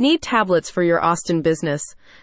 Need tablets for your Austin business?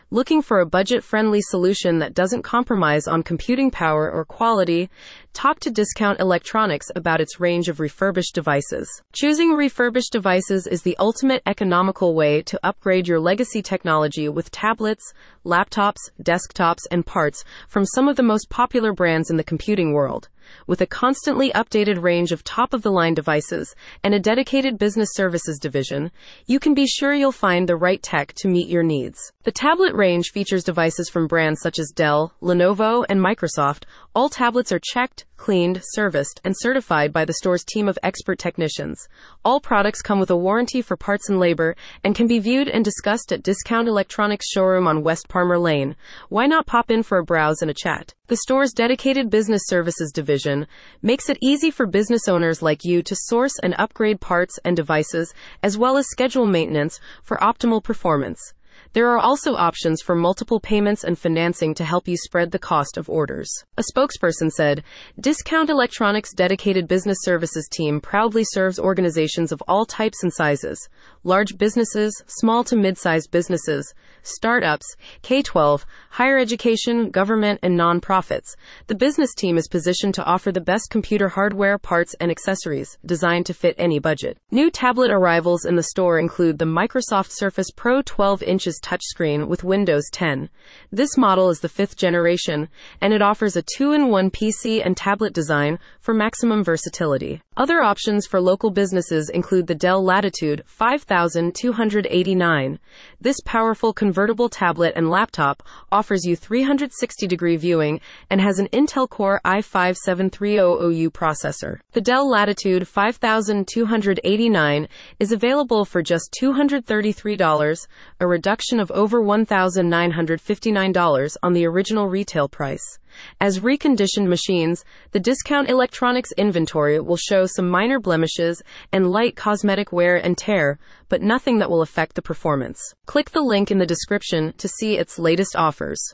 Looking for a budget friendly solution that doesn't compromise on computing power or quality? Talk to Discount Electronics about its range of refurbished devices. Choosing refurbished devices is the ultimate economical way to upgrade your legacy technology with tablets, laptops, desktops, and parts from some of the most popular brands in the computing world. With a constantly updated range of top of the line devices and a dedicated business services division, you can be sure you'll find the right tech to meet your needs. The tablet range features devices from brands such as Dell, Lenovo, and Microsoft. All tablets are checked, cleaned, serviced, and certified by the store's team of expert technicians. All products come with a warranty for parts and labor and can be viewed and discussed at Discount Electronics showroom on West Parmer Lane. Why not pop in for a browse and a chat? The store's dedicated business services division makes it easy for business owners like you to source and upgrade parts and devices as well as schedule maintenance for optimal performance. There are also options for multiple payments and financing to help you spread the cost of orders. A spokesperson said, Discount Electronics' dedicated business services team proudly serves organizations of all types and sizes large businesses, small to mid sized businesses, startups, K 12, higher education, government, and nonprofits. The business team is positioned to offer the best computer hardware, parts, and accessories designed to fit any budget. New tablet arrivals in the store include the Microsoft Surface Pro 12 inches touchscreen with Windows 10. This model is the fifth generation, and it offers a two in one PC and tablet design for maximum versatility. Other options for local businesses include the Dell Latitude 5289. This powerful convertible tablet and laptop offers you 360 degree viewing and has an Intel Core i5-7300U processor. The Dell Latitude 5289 is available for just $233, a reduction of over $1,959 on the original retail price. As reconditioned machines, the discount electronics inventory will show some minor blemishes and light cosmetic wear and tear, but nothing that will affect the performance. Click the link in the description to see its latest offers.